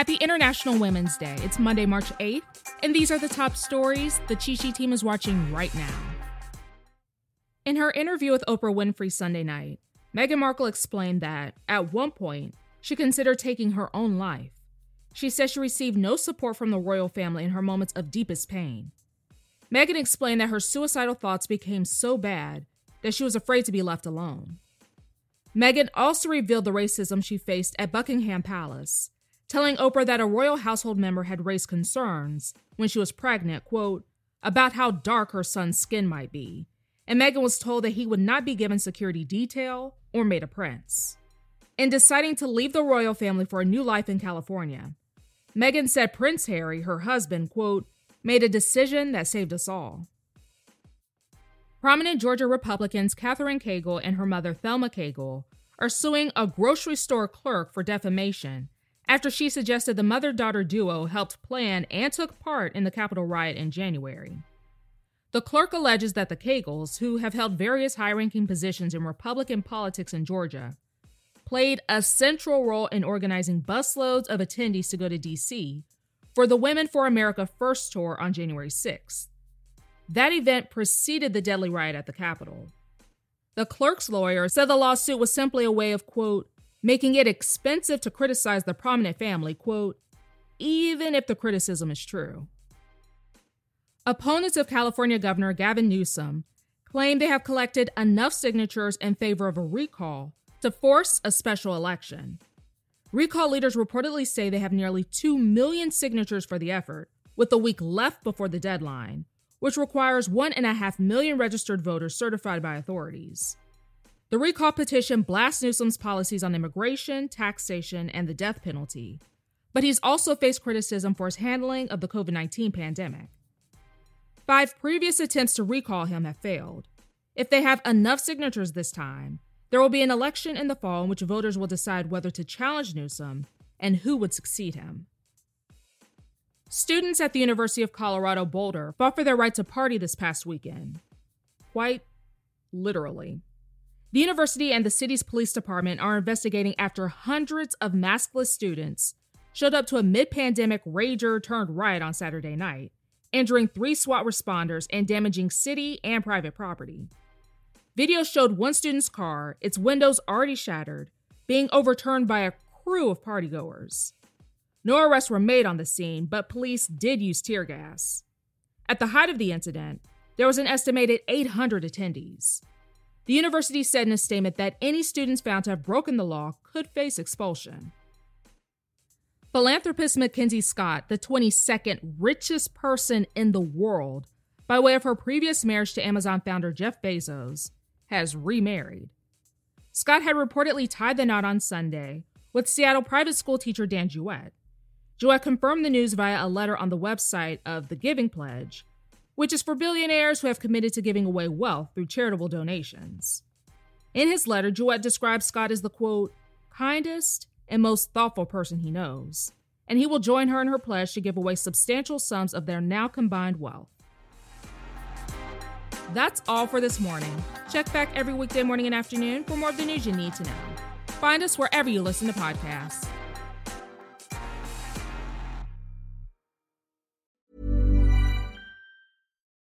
Happy International Women's Day. It's Monday, March 8th, and these are the top stories the Cheat Sheet team is watching right now. In her interview with Oprah Winfrey Sunday night, Meghan Markle explained that, at one point, she considered taking her own life. She says she received no support from the royal family in her moments of deepest pain. Meghan explained that her suicidal thoughts became so bad that she was afraid to be left alone. Meghan also revealed the racism she faced at Buckingham Palace telling Oprah that a royal household member had raised concerns when she was pregnant, quote, about how dark her son's skin might be. And Meghan was told that he would not be given security detail or made a prince. In deciding to leave the royal family for a new life in California, Meghan said Prince Harry, her husband, quote, made a decision that saved us all. Prominent Georgia Republicans Katherine Cagle and her mother Thelma Cagle are suing a grocery store clerk for defamation after she suggested the mother daughter duo helped plan and took part in the Capitol riot in January. The clerk alleges that the Cagles, who have held various high ranking positions in Republican politics in Georgia, played a central role in organizing busloads of attendees to go to D.C. for the Women for America First tour on January 6th. That event preceded the deadly riot at the Capitol. The clerk's lawyer said the lawsuit was simply a way of, quote, making it expensive to criticize the prominent family, quote, even if the criticism is true. Opponents of California Governor Gavin Newsom claim they have collected enough signatures in favor of a recall to force a special election. Recall leaders reportedly say they have nearly 2 million signatures for the effort, with a week left before the deadline, which requires 1.5 million registered voters certified by authorities. The recall petition blasts Newsom's policies on immigration, taxation, and the death penalty, but he's also faced criticism for his handling of the COVID 19 pandemic. Five previous attempts to recall him have failed. If they have enough signatures this time, there will be an election in the fall in which voters will decide whether to challenge Newsom and who would succeed him. Students at the University of Colorado Boulder fought for their right to party this past weekend. Quite literally. The university and the city's police department are investigating after hundreds of maskless students showed up to a mid pandemic rager turned riot on Saturday night, injuring three SWAT responders and damaging city and private property. Video showed one student's car, its windows already shattered, being overturned by a crew of partygoers. No arrests were made on the scene, but police did use tear gas. At the height of the incident, there was an estimated 800 attendees. The university said in a statement that any students found to have broken the law could face expulsion. Philanthropist Mackenzie Scott, the 22nd richest person in the world, by way of her previous marriage to Amazon founder Jeff Bezos, has remarried. Scott had reportedly tied the knot on Sunday with Seattle private school teacher Dan Jewett. Jewett confirmed the news via a letter on the website of the Giving Pledge, which is for billionaires who have committed to giving away wealth through charitable donations. In his letter, Jewett describes Scott as the quote, kindest and most thoughtful person he knows, and he will join her in her pledge to give away substantial sums of their now combined wealth. That's all for this morning. Check back every weekday morning and afternoon for more of the news you need to know. Find us wherever you listen to podcasts.